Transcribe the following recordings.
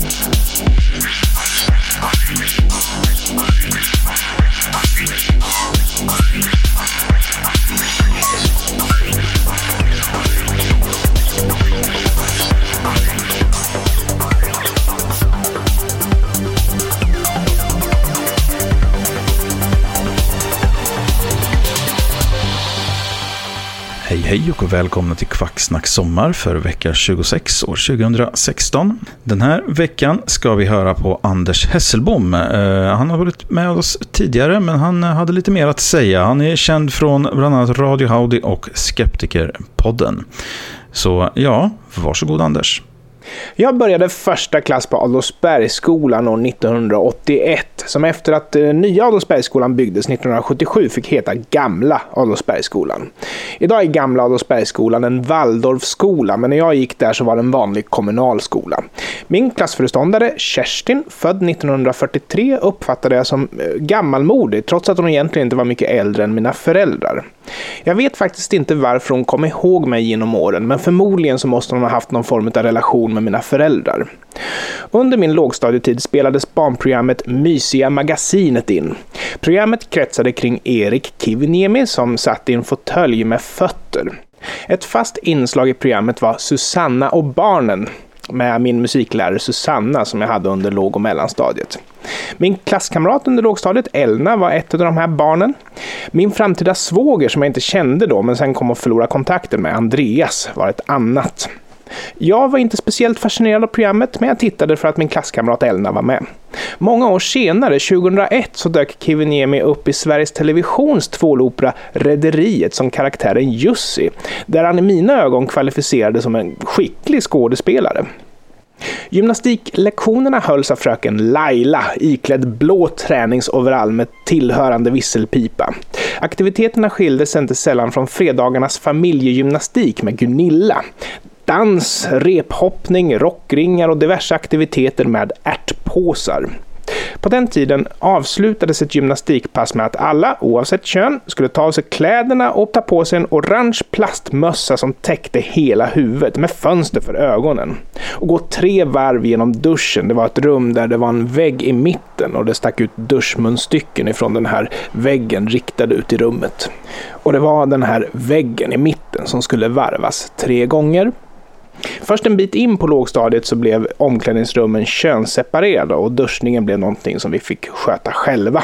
Thank you. Hej hej och välkomna till Kvacksnack Sommar för vecka 26 år 2016. Den här veckan ska vi höra på Anders Hesselbom. Eh, han har varit med oss tidigare men han hade lite mer att säga. Han är känd från bland annat Radio Howdy och Skeptikerpodden. Så ja, varsågod Anders. Jag började första klass på Adolfsbergsskolan år 1981, som efter att den nya Adolfsbergsskolan byggdes 1977 fick heta Gamla Adolfsbergsskolan. Idag är Gamla Adolfsbergsskolan en Waldorfskola, men när jag gick där så var det en vanlig kommunalskola. Min klassföreståndare Kerstin, född 1943, uppfattade jag som eh, gammalmodig, trots att hon egentligen inte var mycket äldre än mina föräldrar. Jag vet faktiskt inte varför hon kom ihåg mig genom åren, men förmodligen så måste hon ha haft någon form av relation med mina föräldrar. Under min lågstadietid spelades barnprogrammet Mysiga magasinet in. Programmet kretsade kring Erik Kiviniemi som satt i en fåtölj med fötter. Ett fast inslag i programmet var Susanna och barnen med min musiklärare Susanna som jag hade under låg och mellanstadiet. Min klasskamrat under lågstadiet, Elna, var ett av de här barnen. Min framtida svåger som jag inte kände då, men sen kom att förlora kontakten med, Andreas, var ett annat. Jag var inte speciellt fascinerad av programmet, men jag tittade för att min klasskamrat Elna var med. Många år senare, 2001, så dök Kiviniemi upp i Sveriges Televisions tvålopera Rederiet som karaktären Jussi, där han i mina ögon kvalificerade som en skicklig skådespelare. Gymnastiklektionerna hölls av fröken Laila iklädd blå träningsoverall med tillhörande visselpipa. Aktiviteterna skildes inte sällan från fredagarnas familjegymnastik med Gunilla. Dans, rephoppning, rockringar och diverse aktiviteter med ärtpåsar. På den tiden avslutades ett gymnastikpass med att alla, oavsett kön, skulle ta av sig kläderna och ta på sig en orange plastmössa som täckte hela huvudet med fönster för ögonen. Och gå tre varv genom duschen. Det var ett rum där det var en vägg i mitten och det stack ut duschmunstycken ifrån den här väggen riktade ut i rummet. Och det var den här väggen i mitten som skulle varvas tre gånger Först en bit in på lågstadiet så blev omklädningsrummen könsseparerade och duschningen blev någonting som vi fick sköta själva.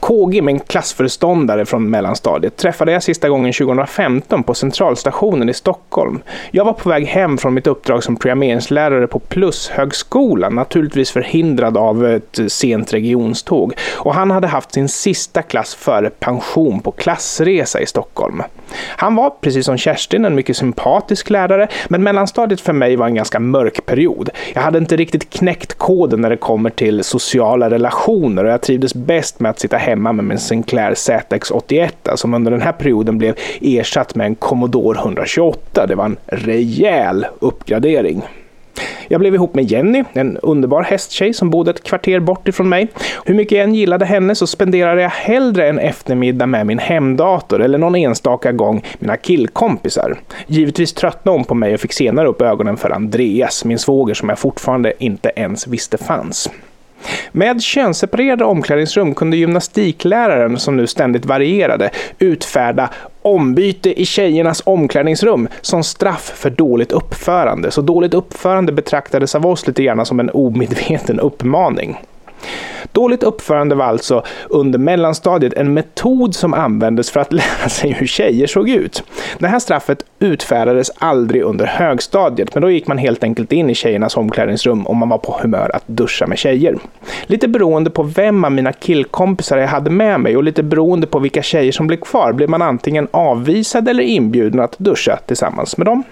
KG, min klassföreståndare från mellanstadiet, träffade jag sista gången 2015 på Centralstationen i Stockholm. Jag var på väg hem från mitt uppdrag som programmeringslärare på Plushögskolan, naturligtvis förhindrad av ett sent regionståg. Och han hade haft sin sista klass före pension på klassresa i Stockholm. Han var, precis som Kerstin, en mycket sympatisk lärare, men mellanstadiet för mig var en ganska mörk period. Jag hade inte riktigt knäckt koden när det kommer till sociala relationer och jag trivdes bäst med att sitta hemma med min Sinclair ZX81 som under den här perioden blev ersatt med en Commodore 128. Det var en rejäl uppgradering. Jag blev ihop med Jenny, en underbar hästtjej som bodde ett kvarter bort ifrån mig. Hur mycket jag än gillade henne så spenderade jag hellre en eftermiddag med min hemdator eller någon enstaka gång mina killkompisar. Givetvis tröttnade hon på mig och fick senare upp ögonen för Andreas, min svåger som jag fortfarande inte ens visste fanns. Med könsseparerade omklädningsrum kunde gymnastikläraren, som nu ständigt varierade, utfärda ombyte i tjejernas omklädningsrum som straff för dåligt uppförande. Så dåligt uppförande betraktades av oss lite grann som en omedveten uppmaning. Dåligt uppförande var alltså under mellanstadiet en metod som användes för att lära sig hur tjejer såg ut. Det här straffet utfärdades aldrig under högstadiet, men då gick man helt enkelt in i tjejernas omklädningsrum om man var på humör att duscha med tjejer. Lite beroende på vem av mina killkompisar jag hade med mig och lite beroende på vilka tjejer som blev kvar blev man antingen avvisad eller inbjuden att duscha tillsammans med dem.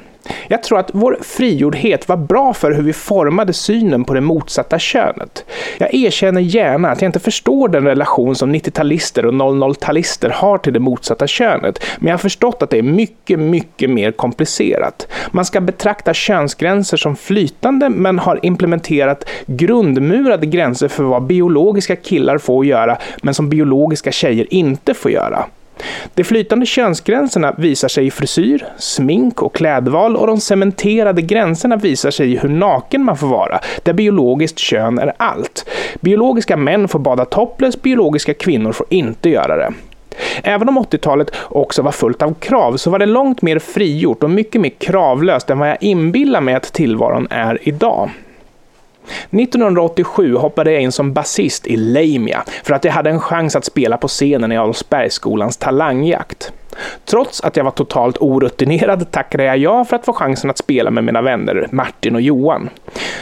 Jag tror att vår frigjordhet var bra för hur vi formade synen på det motsatta könet. Jag erkänner gärna att jag inte förstår den relation som 90-talister och 00-talister har till det motsatta könet, men jag har förstått att det är mycket, mycket mer komplicerat. Man ska betrakta könsgränser som flytande, men har implementerat grundmurade gränser för vad biologiska killar får göra, men som biologiska tjejer inte får göra. De flytande könsgränserna visar sig i frisyr, smink och klädval och de cementerade gränserna visar sig i hur naken man får vara, där biologiskt kön är allt. Biologiska män får bada topless, biologiska kvinnor får inte göra det. Även om 80-talet också var fullt av krav så var det långt mer frigjort och mycket mer kravlöst än vad jag inbillar mig att tillvaron är idag. 1987 hoppade jag in som basist i Lamia för att jag hade en chans att spela på scenen i Adolfsbergsskolans talangjakt. Trots att jag var totalt orutinerad tackade jag ja för att få chansen att spela med mina vänner Martin och Johan.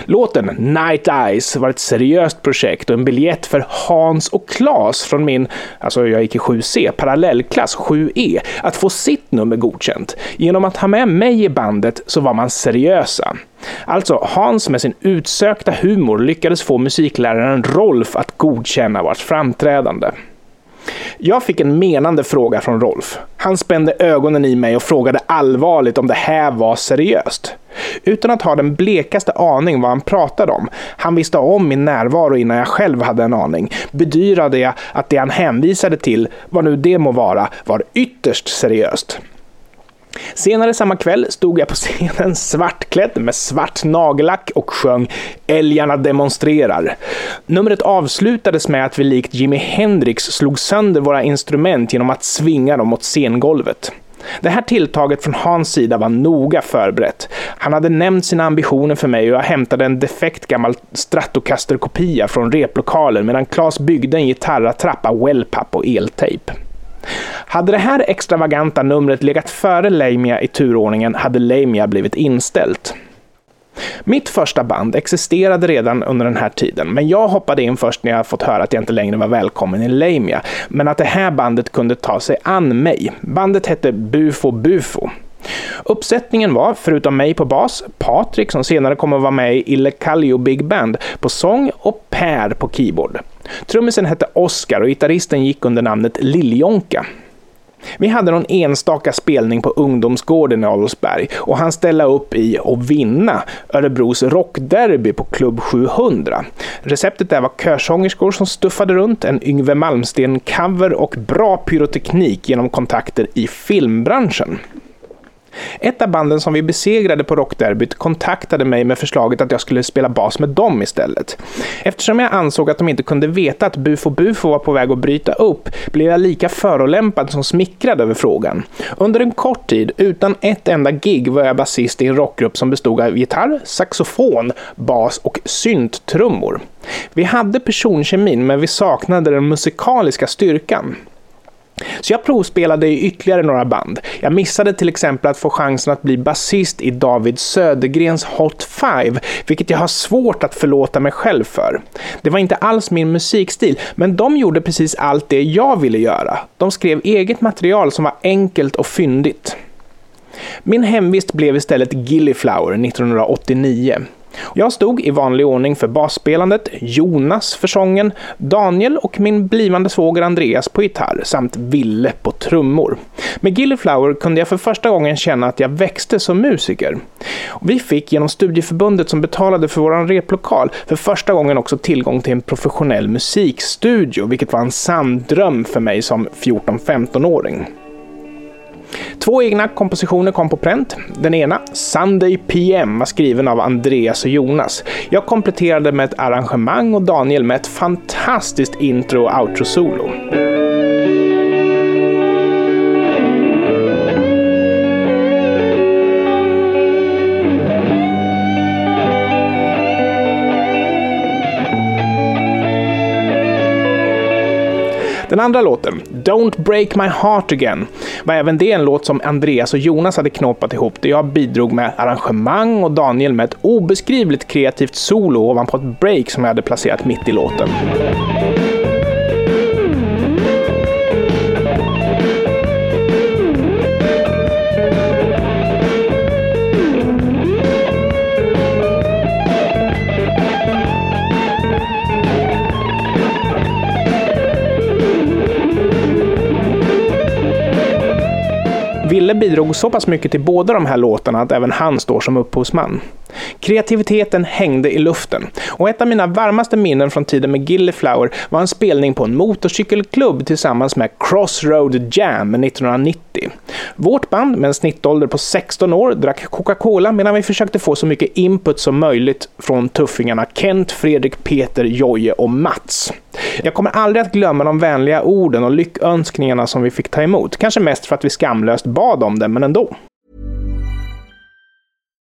Låten Night Eyes var ett seriöst projekt och en biljett för Hans och Klas från min, alltså jag gick i 7C, parallellklass 7E, att få sitt nummer godkänt. Genom att ha med mig i bandet så var man seriösa. Alltså, Hans med sin utsökta humor lyckades få musikläraren Rolf att godkänna vårt framträdande. Jag fick en menande fråga från Rolf. Han spände ögonen i mig och frågade allvarligt om det här var seriöst. Utan att ha den blekaste aning vad han pratade om, han visste om min närvaro innan jag själv hade en aning, bedyrade jag att det han hänvisade till, vad nu det må vara, var ytterst seriöst. Senare samma kväll stod jag på scenen svartklädd med svart nagellack och sjöng “Älgarna demonstrerar”. Numret avslutades med att vi likt Jimi Hendrix slog sönder våra instrument genom att svinga dem mot scengolvet. Det här tilltaget från Hans sida var noga förberett. Han hade nämnt sina ambitioner för mig och jag hämtade en defekt gammal Stratocaster-kopia från replokalen medan Claes byggde en gitarrattrappa, wellpapp och eltejp. Hade det här extravaganta numret legat före Lamia i turordningen hade Lamia blivit inställt. Mitt första band existerade redan under den här tiden, men jag hoppade in först när jag fått höra att jag inte längre var välkommen i Lamia, men att det här bandet kunde ta sig an mig. Bandet hette Bufo Bufo. Uppsättningen var, förutom mig på bas, Patrik som senare kommer att vara med i Ille Kallio Big Band på sång och Per på keyboard. Trummisen hette Oscar och gitarristen gick under namnet Lilljonka. Vi hade någon enstaka spelning på ungdomsgården i Adolfsberg och han ställa upp i och vinna Örebros rockderby på Klubb 700. Receptet där var körsångerskor som stuffade runt, en Yngve Malmsten-cover och bra pyroteknik genom kontakter i filmbranschen. Ett av banden som vi besegrade på rockderbyt kontaktade mig med förslaget att jag skulle spela bas med dem istället. Eftersom jag ansåg att de inte kunde veta att Bufo Bufo var på väg att bryta upp blev jag lika förolämpad som smickrad över frågan. Under en kort tid, utan ett enda gig, var jag basist i en rockgrupp som bestod av gitarr, saxofon, bas och synttrummor. Vi hade personkemin, men vi saknade den musikaliska styrkan. Så jag provspelade i ytterligare några band. Jag missade till exempel att få chansen att bli basist i David Södergrens Hot Five, vilket jag har svårt att förlåta mig själv för. Det var inte alls min musikstil, men de gjorde precis allt det jag ville göra. De skrev eget material som var enkelt och fyndigt. Min hemvist blev istället Gilliflower 1989. Jag stod i vanlig ordning för basspelandet, Jonas för sången, Daniel och min blivande svåger Andreas på gitarr samt Ville på trummor. Med Gilliflower kunde jag för första gången känna att jag växte som musiker. Vi fick genom studieförbundet som betalade för vår replokal för första gången också tillgång till en professionell musikstudio, vilket var en sann dröm för mig som 14-15-åring. Två egna kompositioner kom på pränt. Den ena, Sunday PM, var skriven av Andreas och Jonas. Jag kompletterade med ett arrangemang och Daniel med ett fantastiskt intro och outro-solo. Den andra låten, Don't Break My Heart Again, var även det en låt som Andreas och Jonas hade knåpat ihop där jag bidrog med arrangemang och Daniel med ett obeskrivligt kreativt solo ovanpå ett break som jag hade placerat mitt i låten. Bidrog så pass mycket till båda de här låtarna att även han står som upphovsman. Kreativiteten hängde i luften och ett av mina varmaste minnen från tiden med Gilliflower var en spelning på en motorcykelklubb tillsammans med Crossroad Jam 1990. Vårt band med en snittålder på 16 år drack Coca-Cola medan vi försökte få så mycket input som möjligt från tuffingarna Kent, Fredrik, Peter, Joje och Mats. Jag kommer aldrig att glömma de vänliga orden och lyckönskningarna som vi fick ta emot. Kanske mest för att vi skamlöst bad om det, men ändå.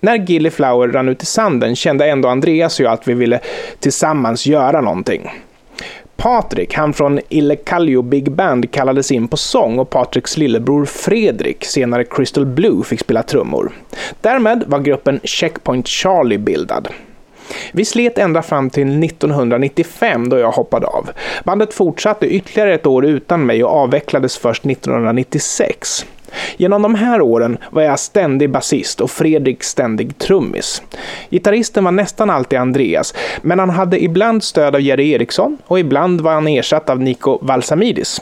När Gilliflower rann ut i sanden kände ändå Andreas och jag att vi ville tillsammans göra någonting. Patrik, han från Ille Big Band, kallades in på sång och Patriks lillebror Fredrik, senare Crystal Blue, fick spela trummor. Därmed var gruppen Checkpoint Charlie bildad. Vi slet ända fram till 1995 då jag hoppade av. Bandet fortsatte ytterligare ett år utan mig och avvecklades först 1996. Genom de här åren var jag ständig basist och Fredrik ständig trummis. Gitarristen var nästan alltid Andreas, men han hade ibland stöd av Jerry Eriksson och ibland var han ersatt av Nico Valsamidis.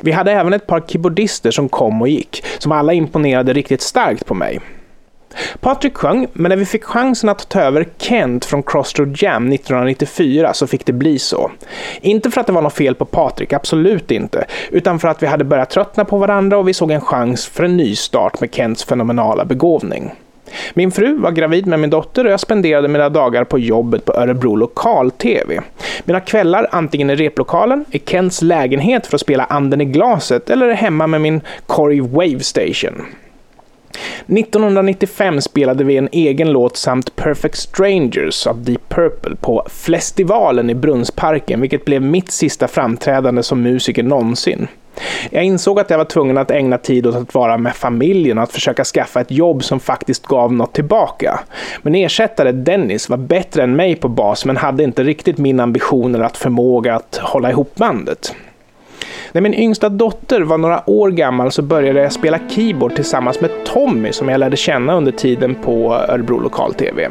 Vi hade även ett par keyboardister som kom och gick, som alla imponerade riktigt starkt på mig. Patrik sjöng, men när vi fick chansen att ta över Kent från Crossroad Jam 1994 så fick det bli så. Inte för att det var något fel på Patrik, absolut inte, utan för att vi hade börjat tröttna på varandra och vi såg en chans för en ny start med Kents fenomenala begåvning. Min fru var gravid med min dotter och jag spenderade mina dagar på jobbet på Örebro lokal-tv. Mina kvällar antingen i replokalen, i Kents lägenhet för att spela Anden i glaset eller hemma med min Corey Wave Station. 1995 spelade vi en egen låt samt Perfect Strangers av Deep Purple på Festivalen i Brunnsparken, vilket blev mitt sista framträdande som musiker någonsin. Jag insåg att jag var tvungen att ägna tid åt att vara med familjen och att försöka skaffa ett jobb som faktiskt gav något tillbaka. Min ersättare Dennis var bättre än mig på bas men hade inte riktigt min ambition eller att förmåga att hålla ihop bandet. När min yngsta dotter var några år gammal så började jag spela keyboard tillsammans med Tommy som jag lärde känna under tiden på Örebro Lokal-TV.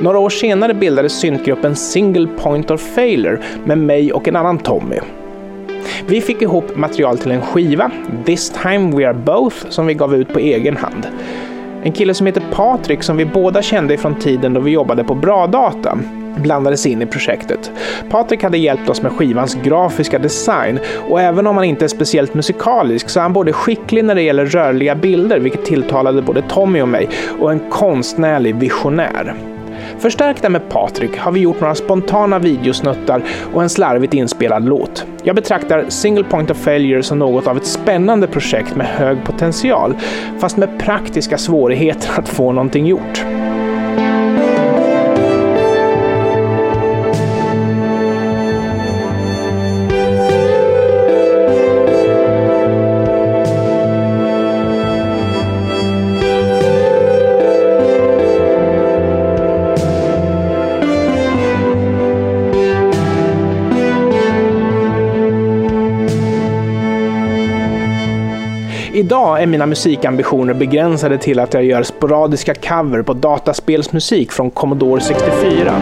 Några år senare bildades syntgruppen Single Point of Failure med mig och en annan Tommy. Vi fick ihop material till en skiva, This time we are both, som vi gav ut på egen hand. En kille som heter Patrik som vi båda kände ifrån tiden då vi jobbade på Bra Data blandades in i projektet. Patrik hade hjälpt oss med skivans grafiska design och även om han inte är speciellt musikalisk så är han både skicklig när det gäller rörliga bilder, vilket tilltalade både Tommy och mig, och en konstnärlig visionär. Förstärkta med Patrik har vi gjort några spontana videosnuttar och en slarvigt inspelad låt. Jag betraktar Single Point of Failure som något av ett spännande projekt med hög potential, fast med praktiska svårigheter att få någonting gjort. Idag är mina musikambitioner begränsade till att jag gör sporadiska cover på dataspelsmusik från Commodore 64.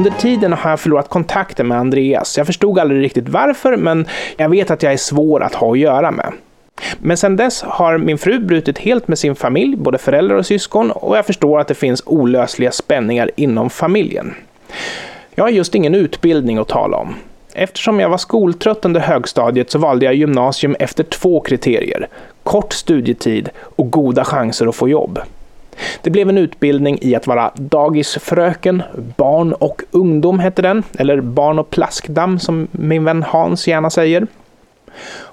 Under tiden har jag förlorat kontakten med Andreas. Jag förstod aldrig riktigt varför, men jag vet att jag är svår att ha att göra med. Men sedan dess har min fru brutit helt med sin familj, både föräldrar och syskon, och jag förstår att det finns olösliga spänningar inom familjen. Jag har just ingen utbildning att tala om. Eftersom jag var skoltrött under högstadiet så valde jag gymnasium efter två kriterier. Kort studietid och goda chanser att få jobb. Det blev en utbildning i att vara dagisfröken, barn och ungdom hette den, eller barn och plaskdamm som min vän Hans gärna säger.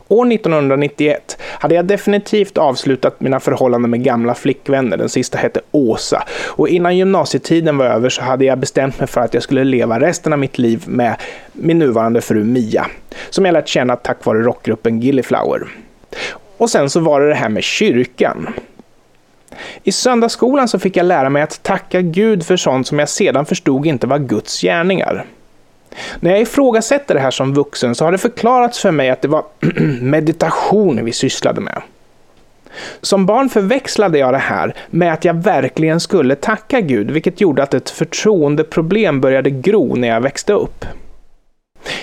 År 1991 hade jag definitivt avslutat mina förhållanden med gamla flickvänner. Den sista hette Åsa. Och innan gymnasietiden var över så hade jag bestämt mig för att jag skulle leva resten av mitt liv med min nuvarande fru Mia. Som jag lärt känna tack vare rockgruppen Gilliflower. Och sen så var det det här med kyrkan. I söndagsskolan så fick jag lära mig att tacka Gud för sånt som jag sedan förstod inte var Guds gärningar. När jag ifrågasätter det här som vuxen så har det förklarats för mig att det var meditation vi sysslade med. Som barn förväxlade jag det här med att jag verkligen skulle tacka Gud, vilket gjorde att ett förtroendeproblem började gro när jag växte upp.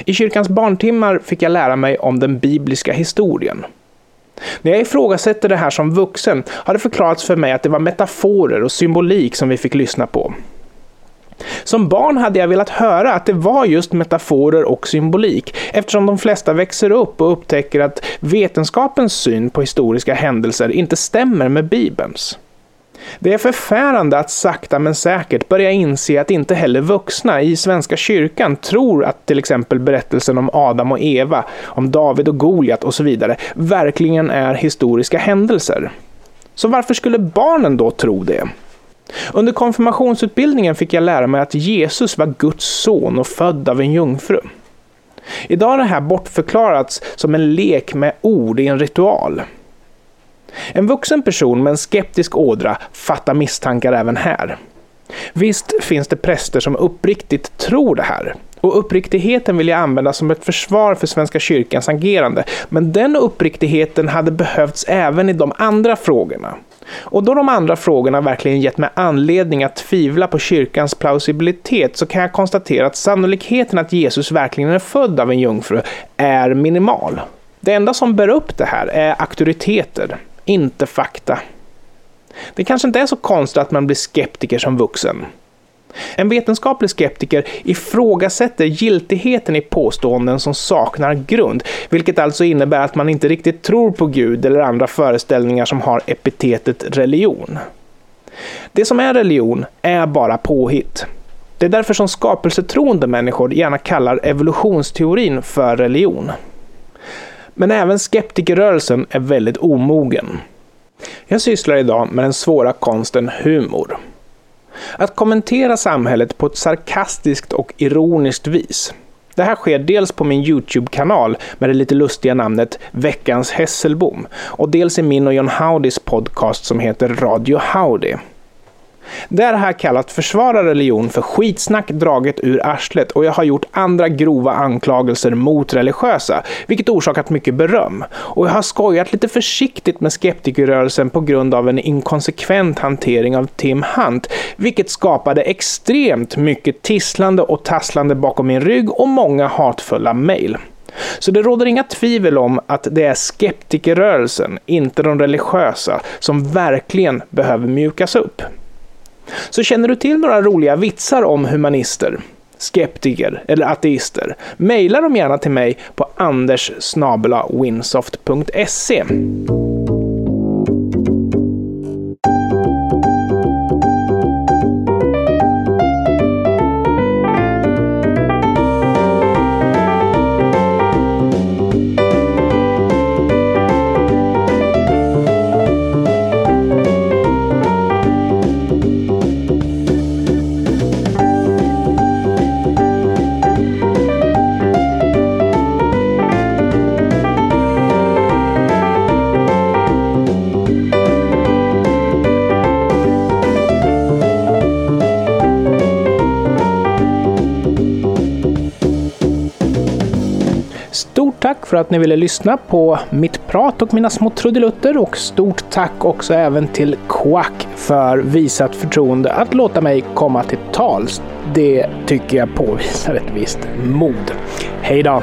I kyrkans barntimmar fick jag lära mig om den bibliska historien. När jag ifrågasätter det här som vuxen har det förklarats för mig att det var metaforer och symbolik som vi fick lyssna på. Som barn hade jag velat höra att det var just metaforer och symbolik eftersom de flesta växer upp och upptäcker att vetenskapens syn på historiska händelser inte stämmer med Bibelns. Det är förfärande att sakta men säkert börja inse att inte heller vuxna i Svenska kyrkan tror att till exempel berättelsen om Adam och Eva, om David och Goliat och så vidare verkligen är historiska händelser. Så varför skulle barnen då tro det? Under konfirmationsutbildningen fick jag lära mig att Jesus var Guds son och född av en jungfru. Idag har det här bortförklarats som en lek med ord i en ritual. En vuxen person med en skeptisk ådra fattar misstankar även här. Visst finns det präster som uppriktigt tror det här. Och uppriktigheten vill jag använda som ett försvar för Svenska kyrkans agerande. Men den uppriktigheten hade behövts även i de andra frågorna. Och då de andra frågorna verkligen gett mig anledning att tvivla på kyrkans plausibilitet så kan jag konstatera att sannolikheten att Jesus verkligen är född av en jungfru är minimal. Det enda som bär upp det här är auktoriteter inte fakta. Det kanske inte är så konstigt att man blir skeptiker som vuxen. En vetenskaplig skeptiker ifrågasätter giltigheten i påståenden som saknar grund, vilket alltså innebär att man inte riktigt tror på Gud eller andra föreställningar som har epitetet religion. Det som är religion är bara påhitt. Det är därför som skapelsetroende människor gärna kallar evolutionsteorin för religion. Men även skeptikerrörelsen är väldigt omogen. Jag sysslar idag med den svåra konsten humor. Att kommentera samhället på ett sarkastiskt och ironiskt vis. Det här sker dels på min YouTube-kanal med det lite lustiga namnet Veckans Hesselbom. och dels i min och John Howdys podcast som heter Radio Howdy. Det här jag kallat försvara religion för skitsnack draget ur arslet och jag har gjort andra grova anklagelser mot religiösa, vilket orsakat mycket beröm. Och jag har skojat lite försiktigt med skeptikerrörelsen på grund av en inkonsekvent hantering av Tim Hunt, vilket skapade extremt mycket tisslande och tasslande bakom min rygg och många hatfulla mejl. Så det råder inga tvivel om att det är skeptikerrörelsen, inte de religiösa, som verkligen behöver mjukas upp. Så känner du till några roliga vitsar om humanister, skeptiker eller ateister? Maila dem gärna till mig på anders.winsoft.se. för att ni ville lyssna på mitt prat och mina små trudelutter och stort tack också även till Quack för visat förtroende att låta mig komma till tals. Det tycker jag påvisar ett visst mod. Hej då!